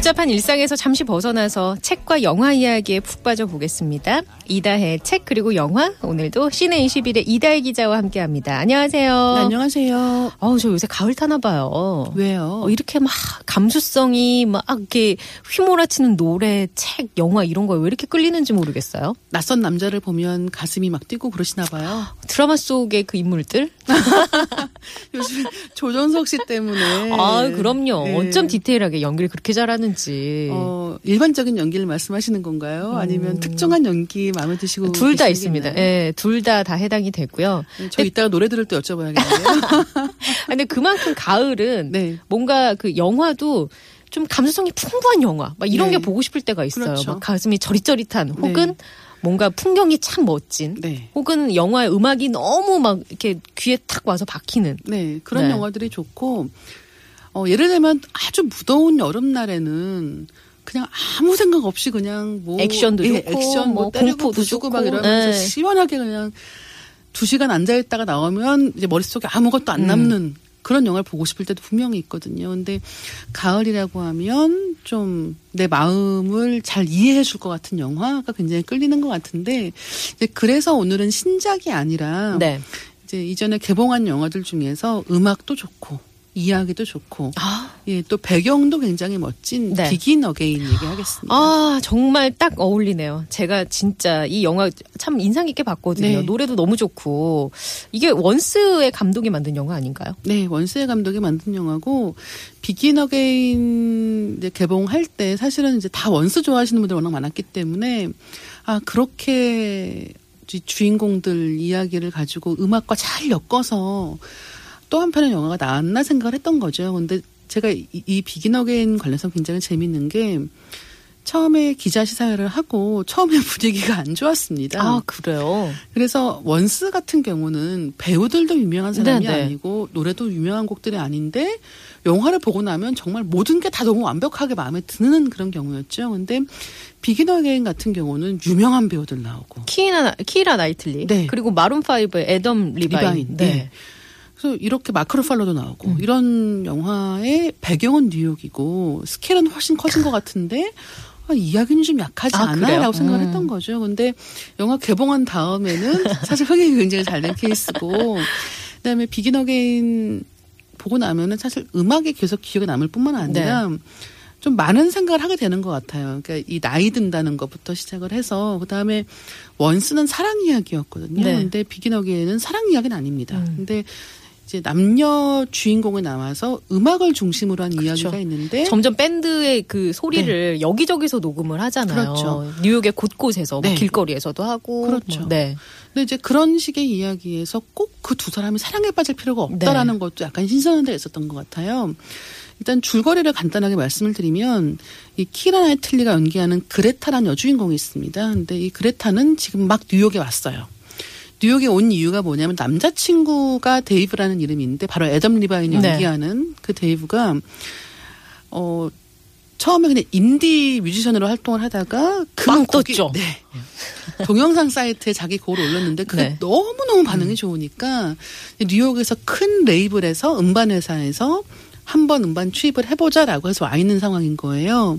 복잡한 일상에서 잠시 벗어나서 책과 영화 이야기에 푹 빠져 보겠습니다. 이다혜 책 그리고 영화 오늘도 시내 21의 이다혜 기자와 함께합니다. 안녕하세요. 네, 안녕하세요. 어우 저 요새 가을 타나 봐요. 왜요? 어, 이렇게 막 감수성이 막 이렇게 휘몰아치는 노래, 책, 영화 이런 거에 왜 이렇게 끌리는지 모르겠어요. 낯선 남자를 보면 가슴이 막 뛰고 그러시나 봐요. 드라마 속의 그 인물들? 요즘 조정석 씨 때문에. 아, 그럼요. 네. 어쩜 디테일하게 연기를 그렇게 잘하는 지. 어, 일반적인 연기를 말씀하시는 건가요? 아니면 특정한 연기 마음에 드시고 음. 둘 다? 있습니다. 예, 둘다다 해당이 되고요. 저 이따가 노래 들을 때 여쭤봐야겠네요. 근데 그만큼 가을은 네. 뭔가 그 영화도 좀 감수성이 풍부한 영화, 막 이런 네. 게 보고 싶을 때가 있어요. 그렇죠. 막 가슴이 저릿저릿한, 네. 혹은 뭔가 풍경이 참 멋진, 네. 혹은 영화의 음악이 너무 막 이렇게 귀에 탁 와서 박히는. 네, 그런 네. 영화들이 좋고, 어, 예를 들면 아주 무더운 여름날에는 그냥 아무 생각 없이 그냥 뭐 액션도 예, 좋고, 액션 뭐, 뭐 때리고 부수고 막 이러면서 네. 시원하게 그냥 두 시간 앉아 있다가 나오면 이제 머릿속에 아무것도 안 음. 남는 그런 영화를 보고 싶을 때도 분명히 있거든요. 근데 가을이라고 하면 좀 내 마음을 잘 이해해 줄 것 같은 영화가 굉장히 끌리는 것 같은데 이제 그래서 오늘은 신작이 아니라 네. 이제 이전에 개봉한 영화들 중에서 음악도 좋고 이야기도 좋고 아, 예, 또 배경도 굉장히 멋진 네. 비긴 어게인 얘기하겠습니다. 아, 정말 딱 어울리네요. 제가 진짜 이 영화 참 인상 깊게 봤거든요. 네. 노래도 너무 좋고. 이게 원스의 감독이 만든 영화 아닌가요? 네, 원스의 감독이 만든 영화고 비긴 어게인 이제 개봉할 때 사실은 이제 다 원스 좋아하시는 분들 워낙 많았기 때문에 아 그렇게 이 주인공들 이야기를 가지고 음악과 잘 엮어서 또 한편의 영화가 나왔나 생각을 했던 거죠. 근데 제가 이, 이 비긴 어게인 관련해서 굉장히 재밌는 게 처음에 기자 시사회를 하고 처음에 분위기가 안 좋았습니다. 아, 그래요? 그래서 원스 같은 경우는 배우들도 유명한 사람이 네네. 아니고 노래도 유명한 곡들이 아닌데 영화를 보고 나면 정말 모든 게 다 너무 완벽하게 마음에 드는 그런 경우였죠. 근데 비긴 어게인 같은 경우는 유명한 배우들 나오고 키라, 키라 나이틀리. 네. 그리고 마룬5의 애덤 리바인. 리바인. 네. 그래서 이렇게 마크 루팔로도 나오고 이런 영화의 배경은 뉴욕이고 스케일은 훨씬 커진 것 같은데 아, 이야기는 좀 약하지 아? 않아라고 생각을 음. 했던 거죠. 근데 영화 개봉한 다음에는 사실 흥행이 굉장히 잘 된 케이스고 그다음에 비긴 어게인 보고 나면은 사실 음악이 계속 기억에 남을 뿐만 아니라 네. 좀 많은 생각을 하게 되는 것 같아요. 그러니까 이 나이 든다는 것부터 시작을 해서 그다음에 원스는 사랑 이야기였거든요. 네. 근데 비긴 어게인은 사랑 이야기는 아닙니다. 음. 근데 이제 남녀 주인공이 나와서 음악을 중심으로 한 이야기가 있는데 점점 밴드의 그 소리를 여기저기서 녹음을 하잖아요. 네. 그렇죠. 뉴욕의 곳곳에서, 뭐 네. 길거리에서도 하고. 그렇죠. 뭐, 네. 근데 이제 그런 식의 이야기에서 꼭 그 두 사람이 사랑에 빠질 필요가 없다라는 네. 것도 약간 신선한 데가 있었던 것 같아요. 일단 줄거리를 간단하게 말씀을 드리면 이 키라 나이틀리가 연기하는 그레타라는 여주인공이 있습니다. 근데 이 그레타는 지금 막 뉴욕에 왔어요. 뉴욕에 온 이유가 뭐냐면 남자친구가 데이브라는 이름이 있는데 바로 애덤 리바인이 네. 연기하는 그 데이브가 어 처음에 그냥 인디 뮤지션으로 활동을 하다가 그 빵 곡이- 떴죠. 네. 동영상 사이트에 자기 곡을 올렸는데 그게 네. 너무너무 반응이 좋으니까 뉴욕에서 큰 레이블에서 음반 회사에서 한번 음반 취입을 해보자라고 해서 와 있는 상황인 거예요.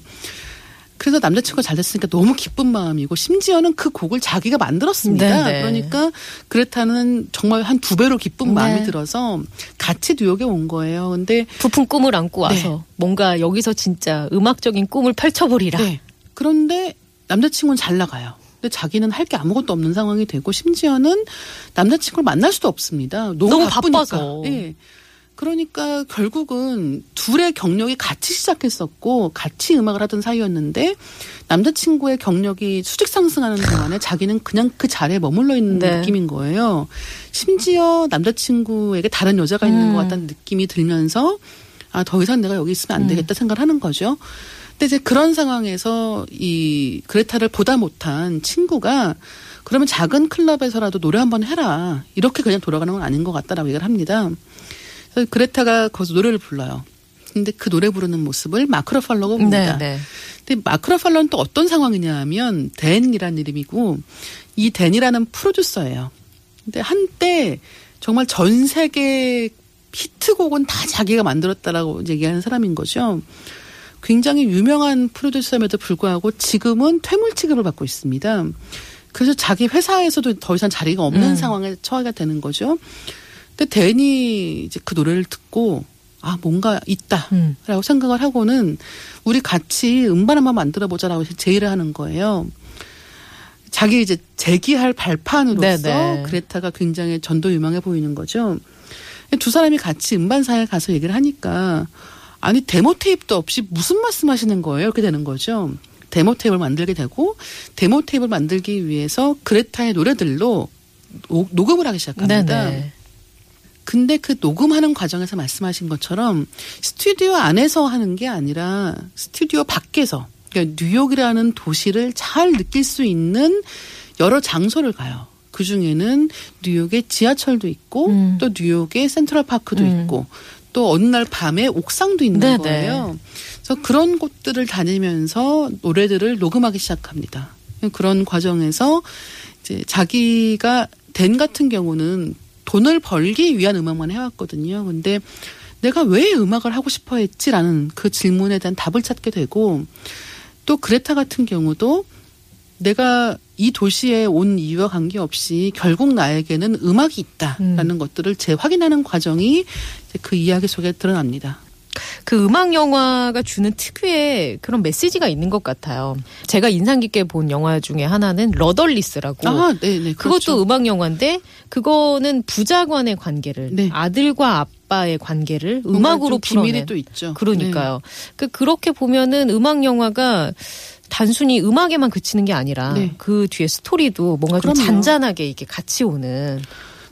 그래서 남자친구가 잘 됐으니까 너무 기쁜 마음이고 심지어는 그 곡을 자기가 만들었습니다. 네네. 그러니까 그레타는 정말 한 두 배로 기쁜 마음이 네. 들어서 같이 뉴욕에 온 거예요. 근데 부푼 꿈을 안고 와서 네. 뭔가 여기서 진짜 음악적인 꿈을 펼쳐버리라. 네. 그런데 남자친구는 잘 나가요. 근데 자기는 할 게 아무것도 없는 상황이 되고 심지어는 남자친구를 만날 수도 없습니다. 너무, 너무 바쁘니까. 바빠서. 예. 그러니까 결국은 둘의 경력이 같이 시작했었고 같이 음악을 하던 사이였는데 남자친구의 경력이 수직 상승하는 동안에 자기는 그냥 그 자리에 머물러 있는 네. 느낌인 거예요. 심지어 남자친구에게 다른 여자가 있는 음. 것 같다는 느낌이 들면서 아 더 이상 내가 여기 있으면 안 되겠다 생각을 하는 거죠. 근데 이제 그런 상황에서 이 그레타를 보다 못한 친구가 그러면 작은 클럽에서라도 노래 한번 해라. 이렇게 그냥 돌아가는 건 아닌 것 같다라고 얘기를 합니다. 그레타가 거기서 노래를 불러요. 근데 그 노래 부르는 모습을 마크로팔로가 봅니다. 네, 네. 근데 마크로팔로는 또 어떤 상황이냐 하면 댄이라는 이름이고 이 댄이라는 프로듀서예요. 근데 한때 정말 전 세계 히트곡은 다 자기가 만들었다라고 얘기하는 사람인 거죠. 굉장히 유명한 프로듀서임에도 불구하고 지금은 퇴물 취급을 받고 있습니다. 그래서 자기 회사에서도 더 이상 자리가 없는 음. 상황에 처하게 되는 거죠. 근데 댄이 이제 그 노래를 듣고 아 뭔가 있다. 음. 라고 생각을 하고는 우리 같이 음반 한번 만들어 보자라고 제의를 하는 거예요. 자기 이제 재기할 발판으로서 네네. 그레타가 굉장히 전도 유망해 보이는 거죠. 두 사람이 같이 음반사에 가서 얘기를 하니까 아니 데모 테이프도 없이 무슨 말씀하시는 거예요? 이렇게 되는 거죠. 데모 테이프를 만들게 되고 데모 테이프를 만들기 위해서 그레타의 노래들로 노- 녹음을 하기 시작합니다. 네네. 근데 그 녹음하는 과정에서 말씀하신 것처럼 스튜디오 안에서 하는 게 아니라 스튜디오 밖에서 그러니까 뉴욕이라는 도시를 잘 느낄 수 있는 여러 장소를 가요. 그 중에는 뉴욕의 지하철도 있고 음. 또 뉴욕의 센트럴 파크도 음. 있고 또 어느 날 밤에 옥상도 있는 네네. 거예요. 그래서 그런 곳들을 다니면서 노래들을 녹음하기 시작합니다. 그런 과정에서 이제 자기가 댄 같은 경우는 돈을 벌기 위한 음악만 해왔거든요. 근데 내가 왜 음악을 하고 싶어 했지라는 그 질문에 대한 답을 찾게 되고 또 그레타 같은 경우도 내가 이 도시에 온 이유와 관계없이 결국 나에게는 음악이 있다라는 것들을 재확인하는 과정이 그 이야기 속에 드러납니다. 그 음악 영화가 주는 특유의 그런 메시지가 있는 것 같아요. 제가 인상 깊게 본 영화 중에 하나는 러덜리스라고. 아, 네, 네. 그것도 그렇죠. 음악 영화인데 그거는 부자간의 관계를 네. 아들과 아빠의 관계를 음악으로 좀 비밀이 풀어낸 또 있죠. 그러니까요. 그 그렇게 보면은 음악 영화가 단순히 음악에만 그치는 게 아니라 네. 그 뒤에 스토리도 뭔가 좀 그럼요. 잔잔하게 이렇게 같이 오는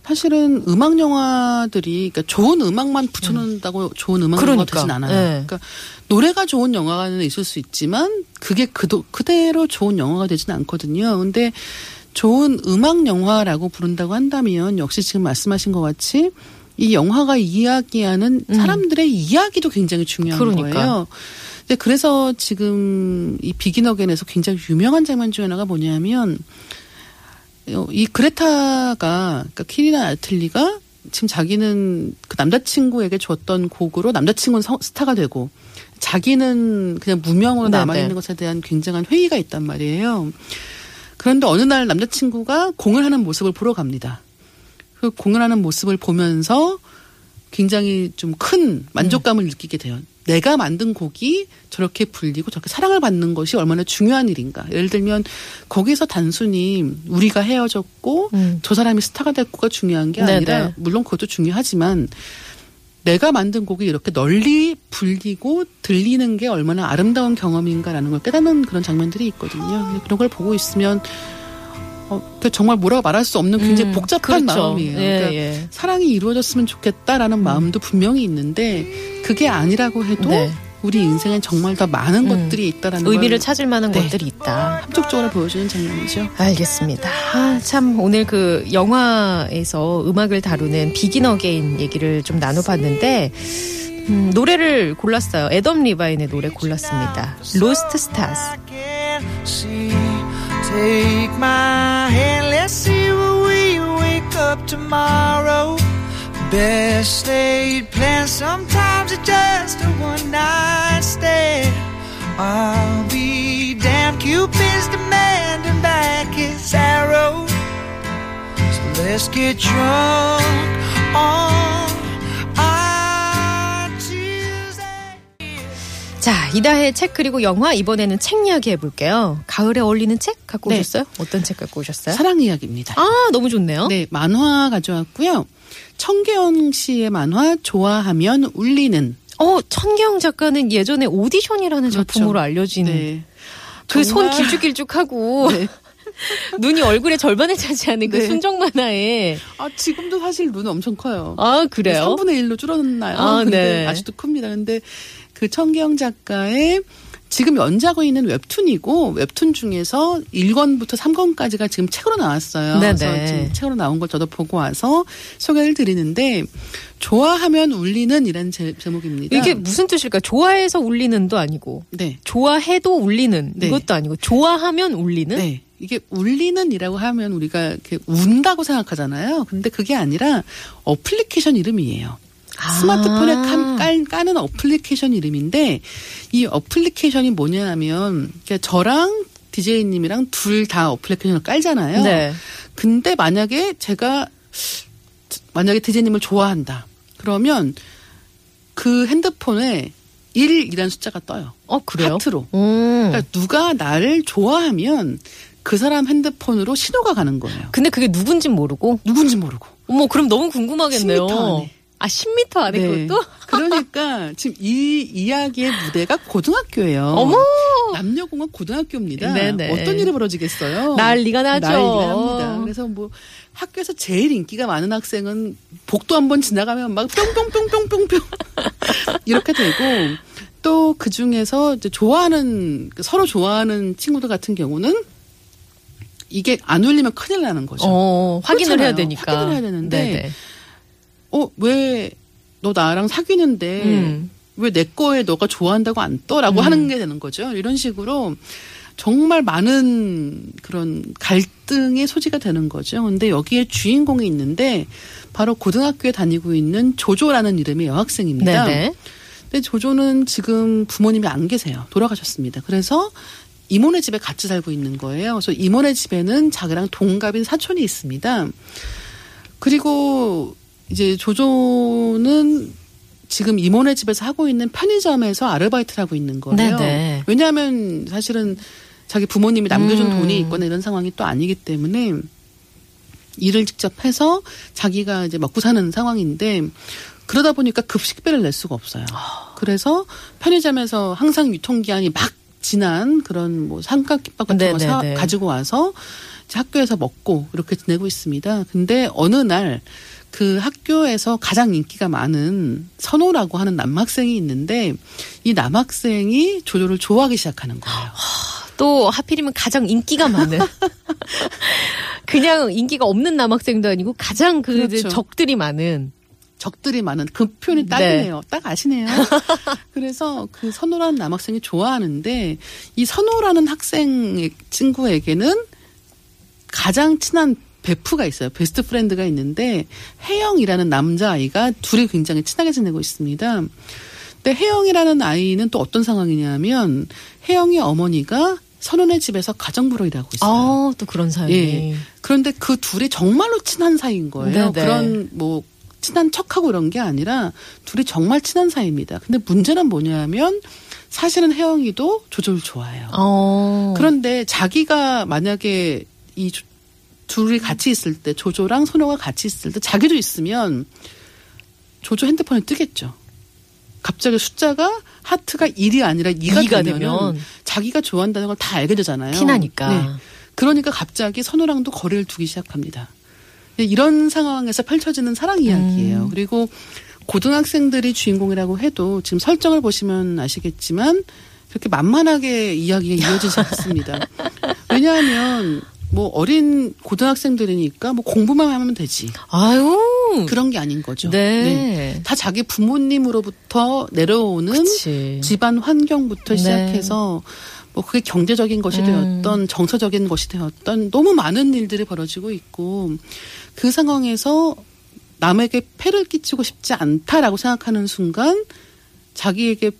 사실은 음악 영화들이 그러니까 좋은 음악만 붙여놓는다고 좋은 음악 영화가 그러니까. 되진 않아요. 네. 그러니까 노래가 좋은 영화는 있을 수 있지만 그게 그도, 그대로 좋은 영화가 되지는 않거든요. 근데 좋은 음악 영화라고 부른다고 한다면 역시 지금 말씀하신 것 같이 이 영화가 이야기하는 사람들의 이야기도 굉장히 중요한 음. 그러니까. 거예요. 근데 그래서 지금 이 비긴 어겐에서 굉장히 유명한 장면 중에 하나가 뭐냐면 어, 이 그레타가 그러니까 키리나 아틀리가 지금 자기는 그 남자친구에게 줬던 곡으로 남자친구는 성- 스타가 되고 자기는 그냥 무명으로 네, 남아 네. 있는 것에 대한 굉장한 회의가 있단 말이에요. 그런데 어느 날 남자친구가 공을 하는 모습을 보러 갑니다. 그 공을 하는 모습을 보면서 굉장히 좀 큰 만족감을 느끼게 돼요. 내가 만든 곡이 저렇게 불리고 저렇게 사랑을 받는 것이 얼마나 중요한 일인가. 예를 들면 거기서 단순히 우리가 헤어졌고 음. 저 사람이 스타가 됐고가 중요한 게 네네. 아니라 물론 그것도 중요하지만 내가 만든 곡이 이렇게 널리 불리고 들리는 게 얼마나 아름다운 경험인가라는 걸 깨닫는 그런 장면들이 있거든요. 그런 걸 보고 있으면 어, 정말 뭐라고 말할 수 없는 굉장히 음, 복잡한 그렇죠. 마음이에요. 예, 그러니까 예. 사랑이 이루어졌으면 좋겠다라는 마음도 분명히 있는데 그게 아니라고 해도 네. 우리 인생엔 정말 더 많은 음. 것들이 있다라는 의미를 걸 찾을 만한 네. 것들이 있다. 함축적으로 보여주는 장면이죠. 알겠습니다. 아, 참 오늘 그 영화에서 음악을 다루는 비긴 어게인 얘기를 좀 나눠봤는데 음, 노래를 골랐어요. 애덤 리바인의 노래 골랐습니다. 로스트 스타즈. Take my hand, let's see where we wake up tomorrow. Best laid plans, sometimes it's just a one night stand. I'll be damned, Cupid's demanding back his arrow. So let's get drunk on 자, 이다혜 책 그리고 영화 이번에는 책 이야기 해볼게요. 가을에 어울리는 책 갖고 네. 오셨어요? 어떤 책 갖고 오셨어요? 사랑 이야기입니다. 아, 너무 좋네요. 네, 만화 가져왔고요. 청계영 씨의 만화 좋아하면 울리는 어, 천경 작가는 예전에 오디션이라는 그렇죠. 작품으로 알려진 네. 그손 정말- 길쭉길쭉하고 네. 눈이 얼굴의 절반을 차지하는 그 네. 순정 만화에 아, 지금도 사실 눈 엄청 커요. 아, 그래요? 3분의 1로 줄어났나요? 아, 근데 네. 아직도 큽니다. 근데 그 청계영 작가의 지금 연재하고 있는 웹툰이고 웹툰 중에서 1권부터 3권까지가 지금 책으로 나왔어요. 네네. 그래서 지금 책으로 나온 걸 저도 보고 와서 소개를 드리는데 좋아하면 울리는 이라는 제, 제목입니다. 이게 무슨 뜻일까? 좋아해서 울리는도 아니고 네. 좋아해도 울리는 네. 이것도 아니고 좋아하면 울리는 네. 이게 울리는이라고 하면 우리가 이렇게 운다고 생각하잖아요. 근데 그게 아니라 어플리케이션 이름이에요. 아. 스마트폰에 깐- 깔, 까는 어플리케이션 이름인데 이 어플리케이션이 뭐냐면 그러니까 저랑 DJ님이랑 둘 다 어플리케이션을 깔잖아요. 네. 근데 만약에 제가 만약에 DJ님을 좋아한다. 그러면 그 핸드폰에 1이라는 숫자가 떠요. 어 그래요? 하트로. 음. 그러니까 누가 나를 좋아하면 그 사람 핸드폰으로 신호가 가는 거예요. 근데 그게 누군지 모르고 누군지 모르고. 어머 그럼 너무 궁금하겠네요. 10m 안에. 아 10m 안에 그것도? 그러니까 지금 이 이야기의 무대가 고등학교예요. 어머 남녀공학 고등학교입니다. 네네. 어떤 일이 벌어지겠어요? 난리가 나죠. 난리가 납니다. 그래서 뭐 학교에서 제일 인기가 많은 학생은 복도 한번 지나가면 막 뿅뿅뿅뿅뿅뿅 이렇게 되고 또 그 중에서 이제 좋아하는 서로 좋아하는 친구들 같은 경우는 이게 안 울리면 큰일 나는 거죠. 어, 확인을 해야 그렇잖아요. 되니까. 확인을 해야 되는데 네네. 어, 왜 너 나랑 사귀는데 음. 왜내 거에 너가 좋아한다고 안 떠라고 음. 하는 게 되는 거죠. 이런 식으로 정말 많은 그런 갈등의 소지가 되는 거죠. 근데 여기에 주인공이 있는데 바로 고등학교에 다니고 있는 조조라는 이름의 여학생입니다. 네네. 근데 조조는 지금 부모님이 안 계세요. 돌아가셨습니다. 그래서 이모네 집에 같이 살고 있는 거예요. 그래서 이모네 집에는 자기랑 동갑인 사촌이 있습니다. 그리고 이제 조조는 지금 이모네 집에서 하고 있는 편의점에서 아르바이트를 하고 있는 거예요. 네네. 왜냐하면 사실은 자기 부모님이 남겨준 음. 돈이 있거나 이런 상황이 또 아니기 때문에 일을 직접 해서 자기가 이제 먹고 사는 상황인데 그러다 보니까 급식비를 낼 수가 없어요. 그래서 편의점에서 항상 유통기한이 막 지난 그런 뭐 삼각김밥 같은 거 사, 네네네. 가지고 와서 이제 학교에서 먹고 이렇게 지내고 있습니다. 근데 어느 날 그 학교에서 가장 인기가 많은 선호라고 하는 남학생이 있는데 이 남학생이 조조를 좋아하기 시작하는 거예요. 또 하필이면 가장 인기가 많은 그냥 인기가 없는 남학생도 아니고 가장 그 그렇죠. 적들이 많은 적들이 많은 그 표현이 딱이네요. 딱 아시네요. 그래서 그 선호라는 남학생이 좋아하는데 이 선호라는 학생 친구에게는 가장 친한 베프가 있어요. best friend가 있는데 혜영이라는 남자 아이가 둘이 굉장히 친하게 지내고 있습니다. 근데 혜영이라는 아이는 또 어떤 상황이냐면 혜영이 어머니가 선호의 집에서 가정부로 일하고 있어요. 아, 또 그런 사연이. 예. 그런데 그 둘이 정말로 친한 사이인 거예요. 네네. 그런 뭐 친한 척하고 이런 게 아니라 둘이 정말 친한 사이입니다. 근데 문제는 뭐냐면 사실은 혜영이도 조조를 좋아해요. 어. 그런데 자기가 만약에 이 조- 둘이 같이 있을 때 조조랑 선호가 같이 있을 때 자기도 있으면 조조 핸드폰에 뜨겠죠. 갑자기 숫자가 하트가 1이 아니라 2가, 이가 되면 되면 자기가 좋아한다는 걸 다 알게 되잖아요. 티나니까. 네. 그러니까 갑자기 선우랑도 거리를 두기 시작합니다. 네, 이런 상황에서 펼쳐지는 사랑 이야기예요. 음. 그리고 고등학생들이 주인공이라고 해도 지금 설정을 보시면 아시겠지만 그렇게 만만하게 이야기가 이어지지 않습니다. 왜냐하면 뭐 어린 고등학생들이니까 뭐 공부만 하면 되지. 아유. 그런 게 아닌 거죠. 네. 다 자기 부모님으로부터 내려오는 그치. 집안 환경부터 네. 시작해서 뭐 그게 경제적인 것이 음. 되었던 정서적인 것이 되었던 너무 많은 일들이 벌어지고 있고 그 상황에서 남에게 폐를 끼치고 싶지 않다라고 생각하는 순간 자기에게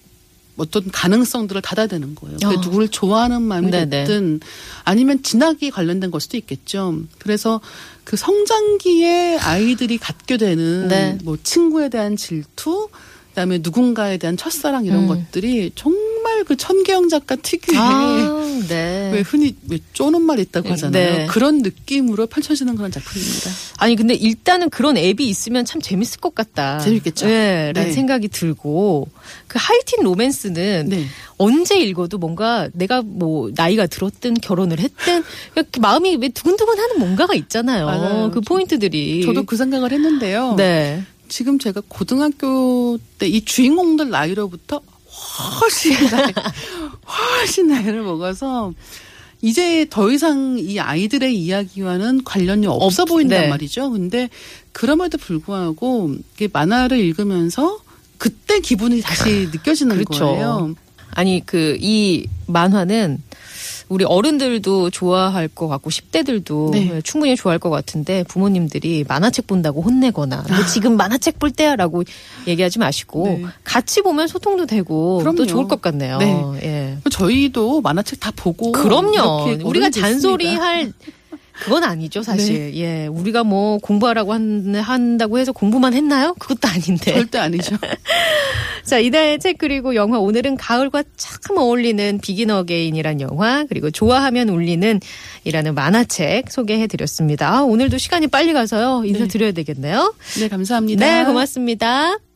어떤 가능성들을 닫아대는 거예요. 어. 누구를 좋아하는 마음이 네네. 됐든 아니면 진학이 관련된 걸 수도 있겠죠. 그래서 그 성장기에 아이들이 갖게 되는 네. 뭐 친구에 대한 질투, 그다음에 누군가에 대한 첫사랑 이런 음. 것들이 정말 그 천계영 작가 특유의 아, 네. 왜 흔히 왜 쪼는 말 있다고 하잖아요. 네. 그런 느낌으로 펼쳐지는 그런 작품입니다. 아니 근데 일단은 그런 앱이 있으면 참 재밌을 것 같다. 재밌겠죠. 네, 라는 네. 생각이 들고 그 하이틴 로맨스는 네. 언제 읽어도 뭔가 내가 뭐 나이가 들었든 결혼을 했든 이렇게 마음이 왜 두근두근하는 뭔가가 있잖아요. 맞아요. 그 포인트들이. 저도 그 생각을 했는데요. 네. 지금 제가 고등학교 때 이 주인공들 나이로부터 훨씬 나이, 훨씬 나이를 먹어서 이제 더 이상 이 아이들의 이야기와는 관련이 없어 없- 보인단 네. 말이죠. 근데 그럼에도 불구하고 만화를 읽으면서 그때 기분이 다시 느껴지는 그렇죠. 거예요. 아니 그 이 만화는 우리 어른들도 좋아할 것 같고 10대들도 네. 충분히 좋아할 것 같은데 부모님들이 만화책 본다고 혼내거나 너 지금 만화책 볼 때야라고 얘기하지 마시고 네. 같이 보면 소통도 되고 또 그럼요. 좋을 것 같네요. 네. 예. 저희도 만화책 다 보고 그럼요. 우리가 잔소리. 할 그건 아니죠, 사실. 예. 우리가 뭐 공부하라고 한, 한다고 해서 공부만 했나요? 그것도 아닌데. 절대 아니죠. 자, 이달의 책 그리고 영화 오늘은 가을과 참 어울리는 비긴 어게인이란 영화 그리고 좋아하면 울리는 이라는 만화책 소개해 드렸습니다. 아, 오늘도 시간이 빨리 가서요. 인사드려야 되겠네요. 네, 감사합니다. 네, 고맙습니다.